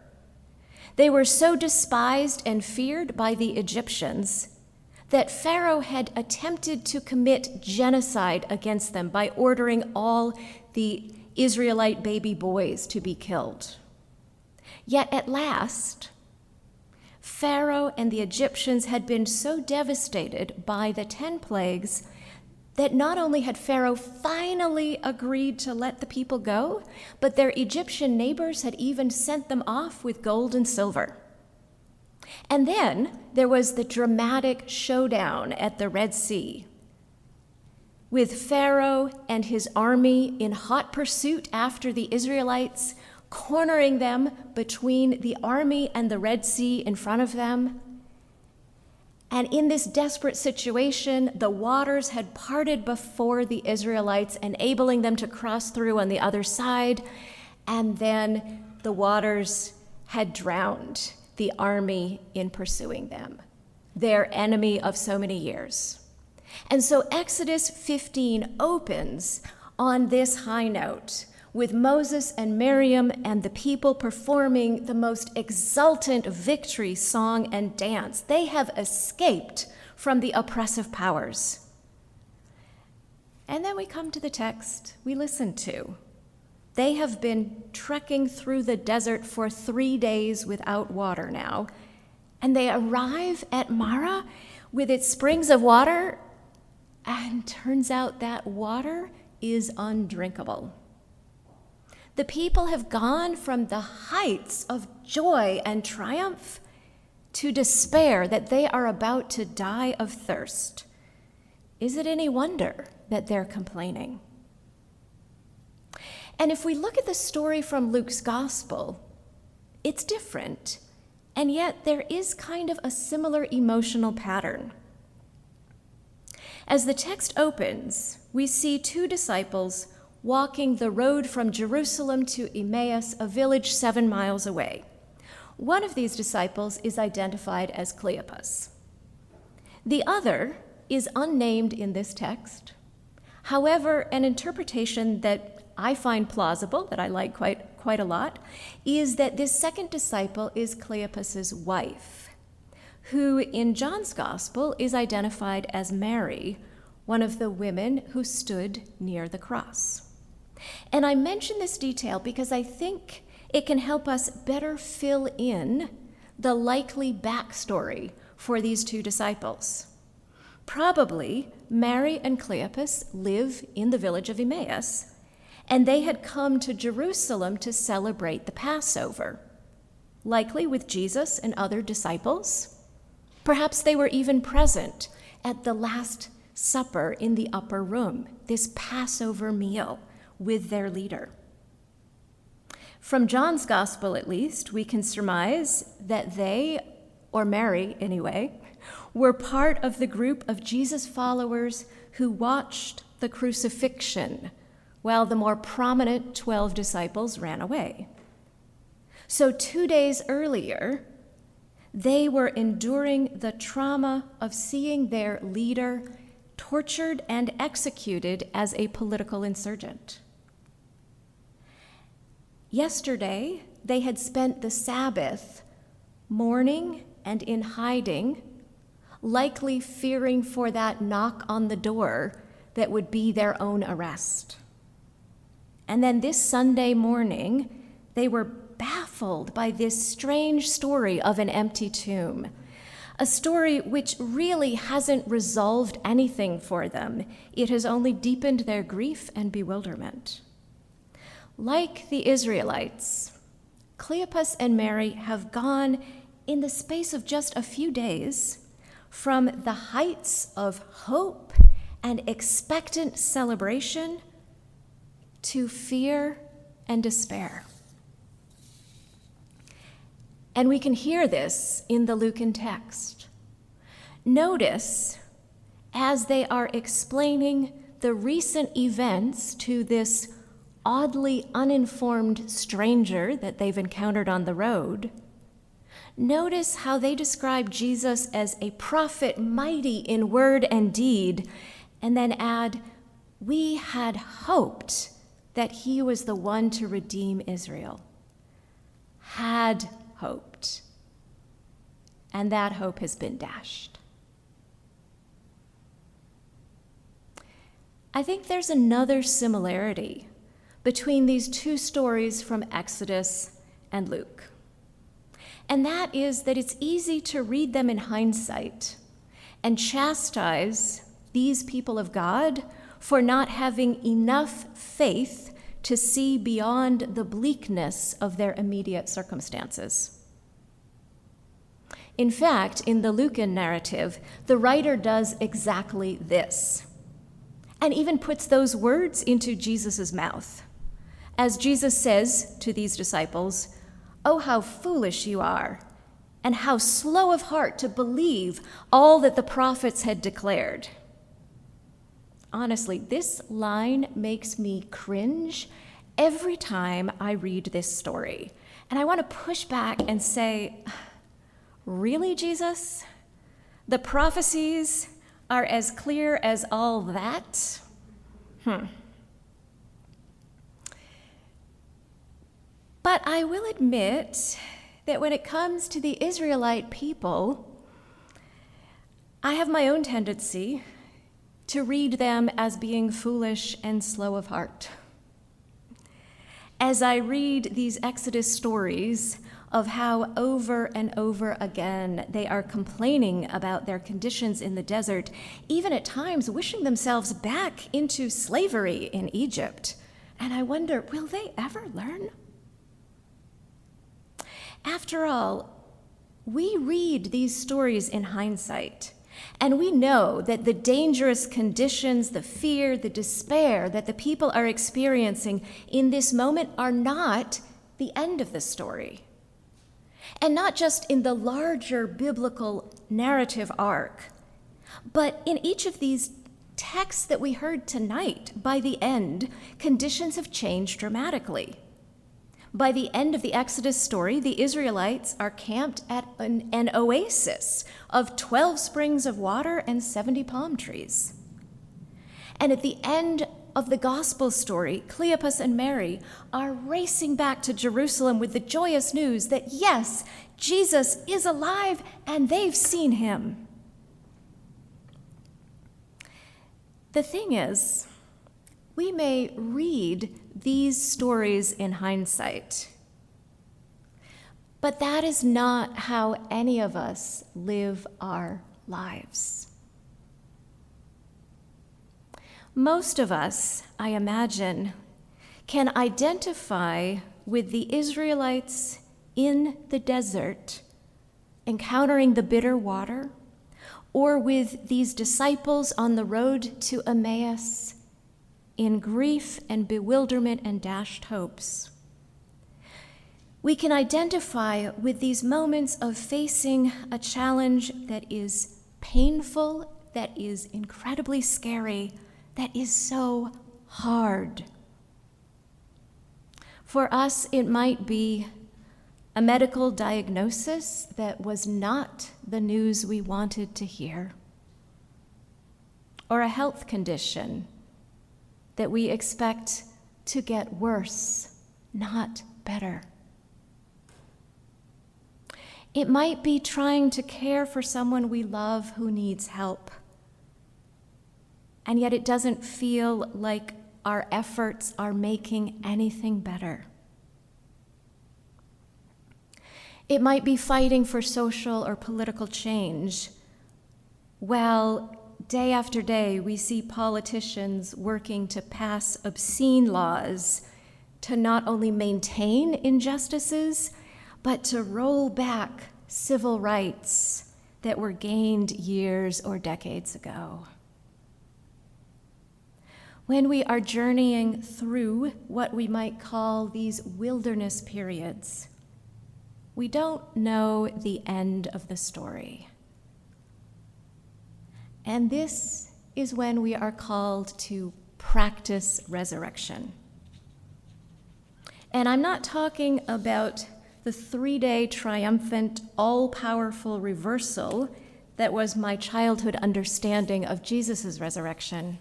Speaker 10: They were so despised and feared by the Egyptians that Pharaoh had attempted to commit genocide against them by ordering all the Israelite baby boys to be killed. Yet at last, Pharaoh and the Egyptians had been so devastated by the ten plagues that not only had Pharaoh finally agreed to let the people go, but their Egyptian neighbors had even sent them off with gold and silver. And then there was the dramatic showdown at the Red Sea, with Pharaoh and his army in hot pursuit after the Israelites, cornering them between the army and the Red Sea in front of them. And in this desperate situation, the waters had parted before the Israelites, enabling them to cross through on the other side. And then the waters had drowned the army in pursuing them, their enemy of so many years. And so Exodus 15 opens on this high note with Moses and Miriam and the people performing the most exultant victory song and dance. They have escaped from the oppressive powers. And then we come to the text we listen to. They have been trekking through the desert for three days without water now, and they arrive at Marah with its springs of water, and turns out that water is undrinkable. The people have gone from the heights of joy and triumph to despair that they are about to die of thirst. Is it any wonder that they're complaining? And if we look at the story from Luke's gospel, it's different, and yet there is kind of a similar emotional pattern. As the text opens, we see two disciples walking the road from Jerusalem to Emmaus, a village seven miles away. One of these disciples is identified as Cleopas. The other is unnamed in this text. However, an interpretation that I find plausible, that I like quite, quite a lot, is that this second disciple is Cleopas's wife, who in John's Gospel is identified as Mary, one of the women who stood near the cross. And I mention this detail because I think it can help us better fill in the likely backstory for these two disciples. Probably Mary and Cleopas live in the village of Emmaus, and they had come to Jerusalem to celebrate the Passover, likely with Jesus and other disciples. Perhaps they were even present at the Last Supper in the upper room, this Passover meal with their leader. From John's Gospel, at least, we can surmise that they, or Mary anyway, were part of the group of Jesus followers who watched the crucifixion while the more prominent 12 disciples ran away. So, two days earlier, they were enduring the trauma of seeing their leader tortured and executed as a political insurgent. Yesterday, they had spent the Sabbath mourning and in hiding, likely fearing for that knock on the door that would be their own arrest. And then this Sunday morning, they were baffled by this strange story of an empty tomb. A story which really hasn't resolved anything for them. It has only deepened their grief and bewilderment. Like the Israelites, Cleopas and Mary have gone in the space of just a few days from the heights of hope and expectant celebration to fear and despair. And we can hear this in the Lucan text. Notice as they are explaining the recent events to this oddly uninformed stranger that they've encountered on the road, notice how they describe Jesus as a prophet mighty in word and deed, and then add, We had hoped that he was the one to redeem Israel. Had hoped. And that hope has been dashed. I think there's another similarity between these two stories from Exodus and Luke. And that is that it's easy to read them in hindsight and chastise these people of God for not having enough faith to see beyond the bleakness of their immediate circumstances. In fact, in the Lucan narrative, the writer does exactly this and even puts those words into Jesus' mouth. As Jesus says to these disciples, Oh, how foolish you are, and how slow of heart to believe all that the prophets had declared. Honestly, this line makes me cringe every time I read this story. And I want to push back and say, Really, Jesus? The prophecies are as clear as all that? Hmm. But I will admit that when it comes to the Israelite people, I have my own tendency to read them as being foolish and slow of heart. As I read these Exodus stories of how over and over again they are complaining about their conditions in the desert, even at times wishing themselves back into slavery in Egypt, and I wonder, will they ever learn? After all, we read these stories in hindsight, and we know that the dangerous conditions, the fear, the despair that the people are experiencing in this moment are not the end of the story. And not just in the larger biblical narrative arc, but in each of these texts that we heard tonight, by the end, conditions have changed dramatically. By the end of the Exodus story, the Israelites are camped at an, an, oasis of 12 springs of water and 70 palm trees. And at the end of the gospel story, Cleopas and Mary are racing back to Jerusalem with the joyous news that yes, Jesus is alive and they've seen him. The thing is, we may read these stories in hindsight, but that is not how any of us live our lives. Most of us, I imagine, can identify with the Israelites in the desert, encountering the bitter water, or with these disciples on the road to Emmaus in grief and bewilderment and dashed hopes. We can identify with these moments of facing a challenge that is painful, that is incredibly scary, that is so hard. For us, it might be a medical diagnosis that was not the news we wanted to hear, or a health condition that we expect to get worse, not better. It might be trying to care for someone we love who needs help, and yet it doesn't feel like our efforts are making anything better. It might be fighting for social or political change. Well, day after day, we see politicians working to pass obscene laws to not only maintain injustices, but to roll back civil rights that were gained years or decades ago. When we are journeying through what we might call these wilderness periods, we don't know the end of the story. And this is when we are called to practice resurrection. And I'm not talking about the three day triumphant, all powerful reversal that was my childhood understanding of Jesus' resurrection.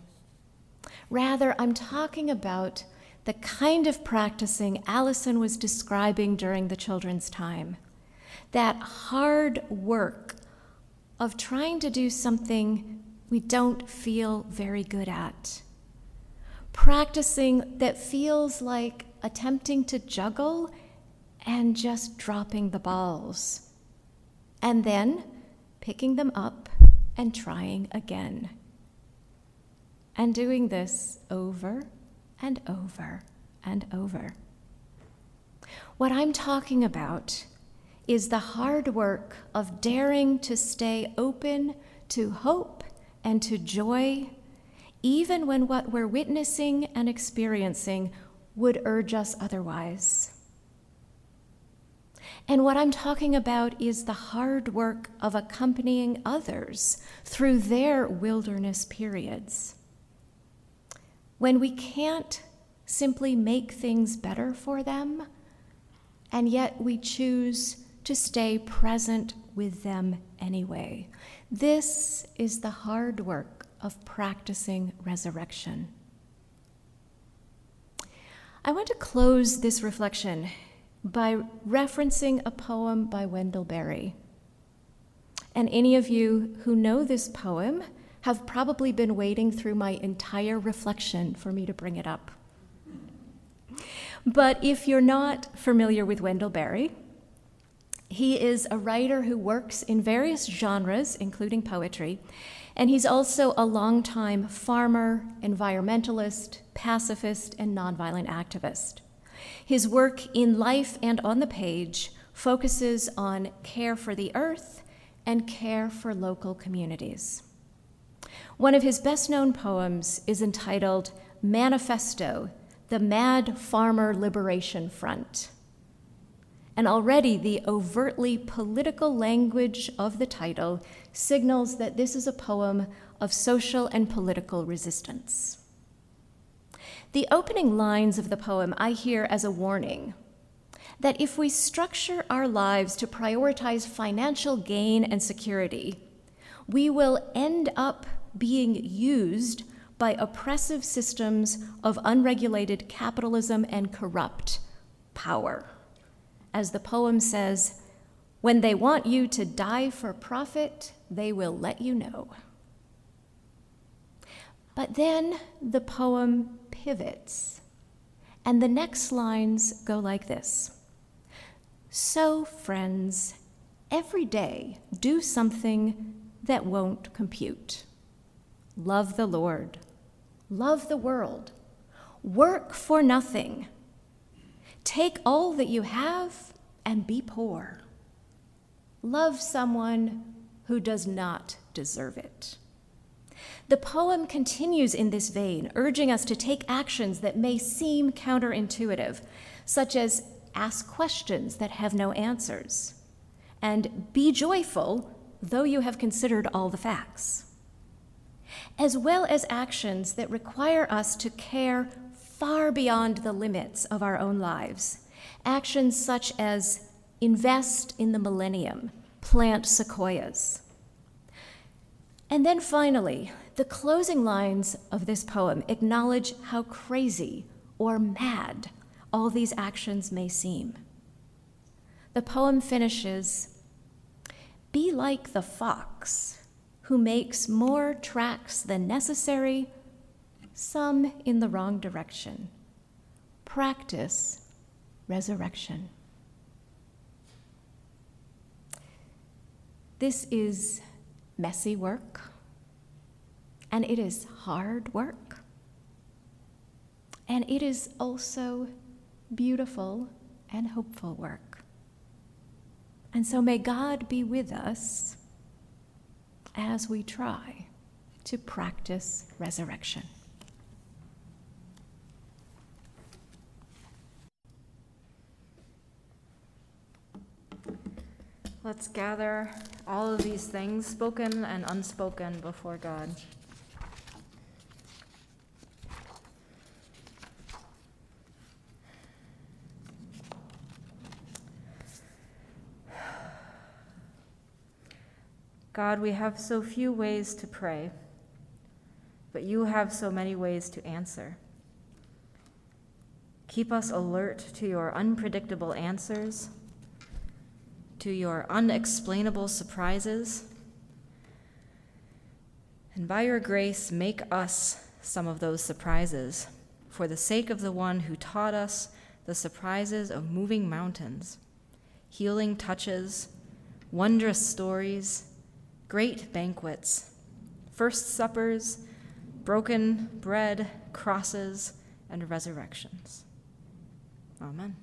Speaker 10: Rather, I'm talking about the kind of practicing Allison was describing during the children's time. That hard work of trying to do something we don't feel very good at. Practicing that feels like attempting to juggle and just dropping the balls. And then picking them up and trying again. And doing this over and over and over. What I'm talking about is the hard work of daring to stay open to hope and to joy, even when what we're witnessing and experiencing would urge us otherwise. And what I'm talking about is the hard work of accompanying others through their wilderness periods when we can't simply make things better for them, and yet we choose to stay present with them anyway. This is the hard work of practicing resurrection. I want to close this reflection by referencing a poem by Wendell Berry. And any of you who know this poem have probably been waiting through my entire reflection for me to bring it up. But if you're not familiar with Wendell Berry, he is a writer who works in various genres, including poetry, and he's also a longtime farmer, environmentalist, pacifist, and nonviolent activist. His work in life and on the page focuses on care for the earth and care for local communities. One of his best known poems is entitled Manifesto The Mad Farmer Liberation Front. And already the overtly political language of the title signals that this is a poem of social and political resistance. The opening lines of the poem I hear as a warning that if we structure our lives to prioritize financial gain and security, we will end up being used by oppressive systems of unregulated capitalism and corrupt power. As the poem says, when they want you to die for profit, they will let you know. But then the poem pivots, and the next lines go like this So, friends, every day do something that won't compute. Love the Lord, love the world, work for nothing. Take all that you have and be poor. Love someone who does not deserve it. The poem continues in this vein, urging us to take actions that may seem counterintuitive, such as ask questions that have no answers, and be joyful though you have considered all the facts, as well as actions that require us to care far beyond the limits of our own lives. Actions such as invest in the millennium, plant sequoias. And then finally, the closing lines of this poem acknowledge how crazy or mad all these actions may seem. The poem finishes Be like the fox who makes more tracks than necessary, some in the wrong direction. Practice resurrection. This is messy work, and it is hard work, and it is also beautiful and hopeful work. And so may God be with us as we try to practice resurrection.
Speaker 1: Let's gather all of these things, spoken and unspoken, before God. God, we have so few ways to pray, but you have so many ways to answer. Keep us alert to your unpredictable answers, to your unexplainable surprises, and by your grace, make us some of those surprises for the sake of the one who taught us the surprises of moving mountains, healing touches, wondrous stories great banquets, first suppers, broken bread, crosses, and resurrections. Amen.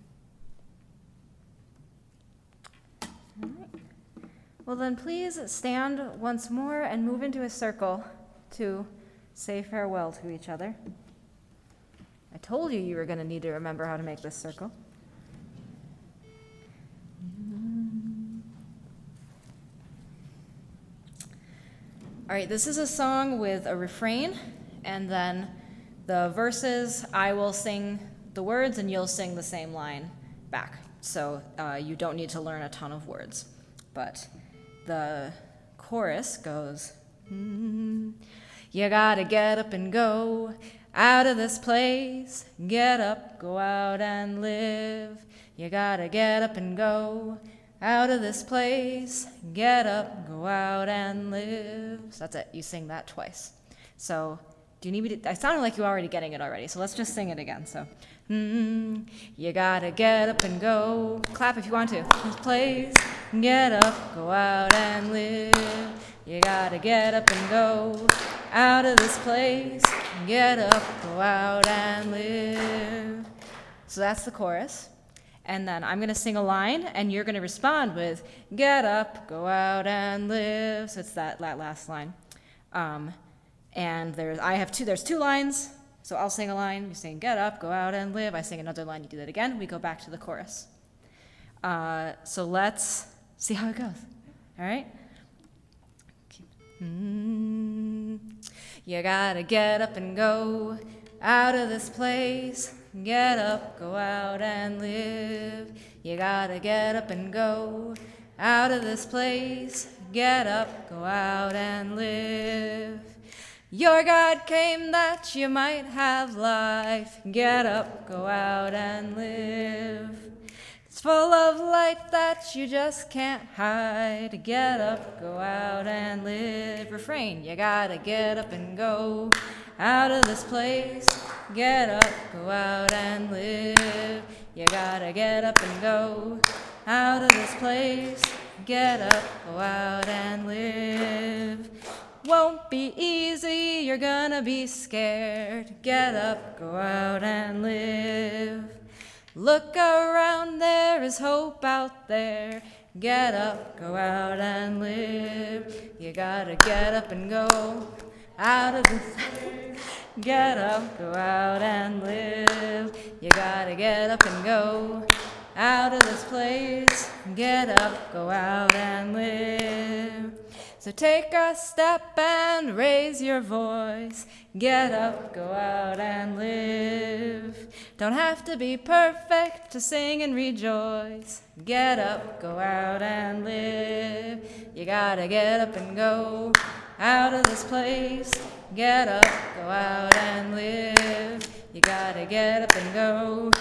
Speaker 1: Well, then, please stand once more and move into a circle to say farewell to each other. I told you you were going to need to remember how to make this circle. All right, this is a song with a refrain, and then the verses, I will sing the words, and you'll sing the same line back. So uh, you don't need to learn a ton of words. But the chorus goes, mm, You gotta get up and go out of this place. Get up, go out and live. You gotta get up and go out of this place, get up, go out and live. So that's it. You sing that twice. So do you need me to? I sounded like you were already getting it already. So let's just sing it again. So, mm, you gotta get up and go. Clap if you want to. This place, get up, go out and live. You gotta get up and go out of this place. Get up, go out and live. So that's the chorus. And then I'm to sing a line, and you're to respond with, Get up, go out and live. So it's that, that last line. Um, and there's, I have two, there's two lines. So I'll sing a line, you sing, Get up, go out and live. I sing another line, you do that again. We go back to the chorus. Uh, so let's see how it goes. All right? Mm-hmm. You gotta get up and go out of this place. Get up, go out and live. You gotta get up and go out of this place. Get up, go out and live. Your God came that you might have life. Get up, go out and live. It's full of light that you just can't hide. Get up, go out and live. Refrain, you gotta get up and go out of this place. Get up, go out and live. You gotta get up and go out of this place. Get up, go out and live. Won't be easy, you're gonna be scared. Get up, go out and live. Look around, there is hope out there. Get up, go out and live. You gotta get up and go out of this. Place. Get up, go out and live. You gotta get up and go out of this place. Get up, go out and live. So take a step and raise your voice. Get up, go out and live. Don't have to be perfect to sing and rejoice. Get up, go out and live. You gotta get up and go out of this place. Get up, go out and live. You gotta get up and go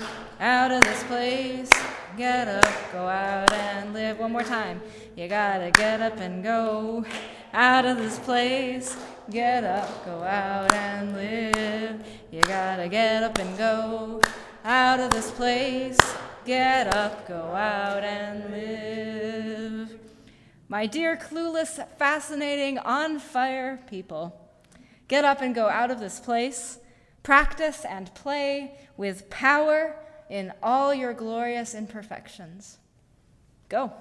Speaker 1: out of this place. Get up, go out and live. One more time. You gotta get up and go out of this place. Get up, go out and live. You gotta get up and go out of this place. Get up, go out and live. My dear, clueless, fascinating, on fire people, get up and go out of this place. Practice and play with power in all your glorious imperfections. Go.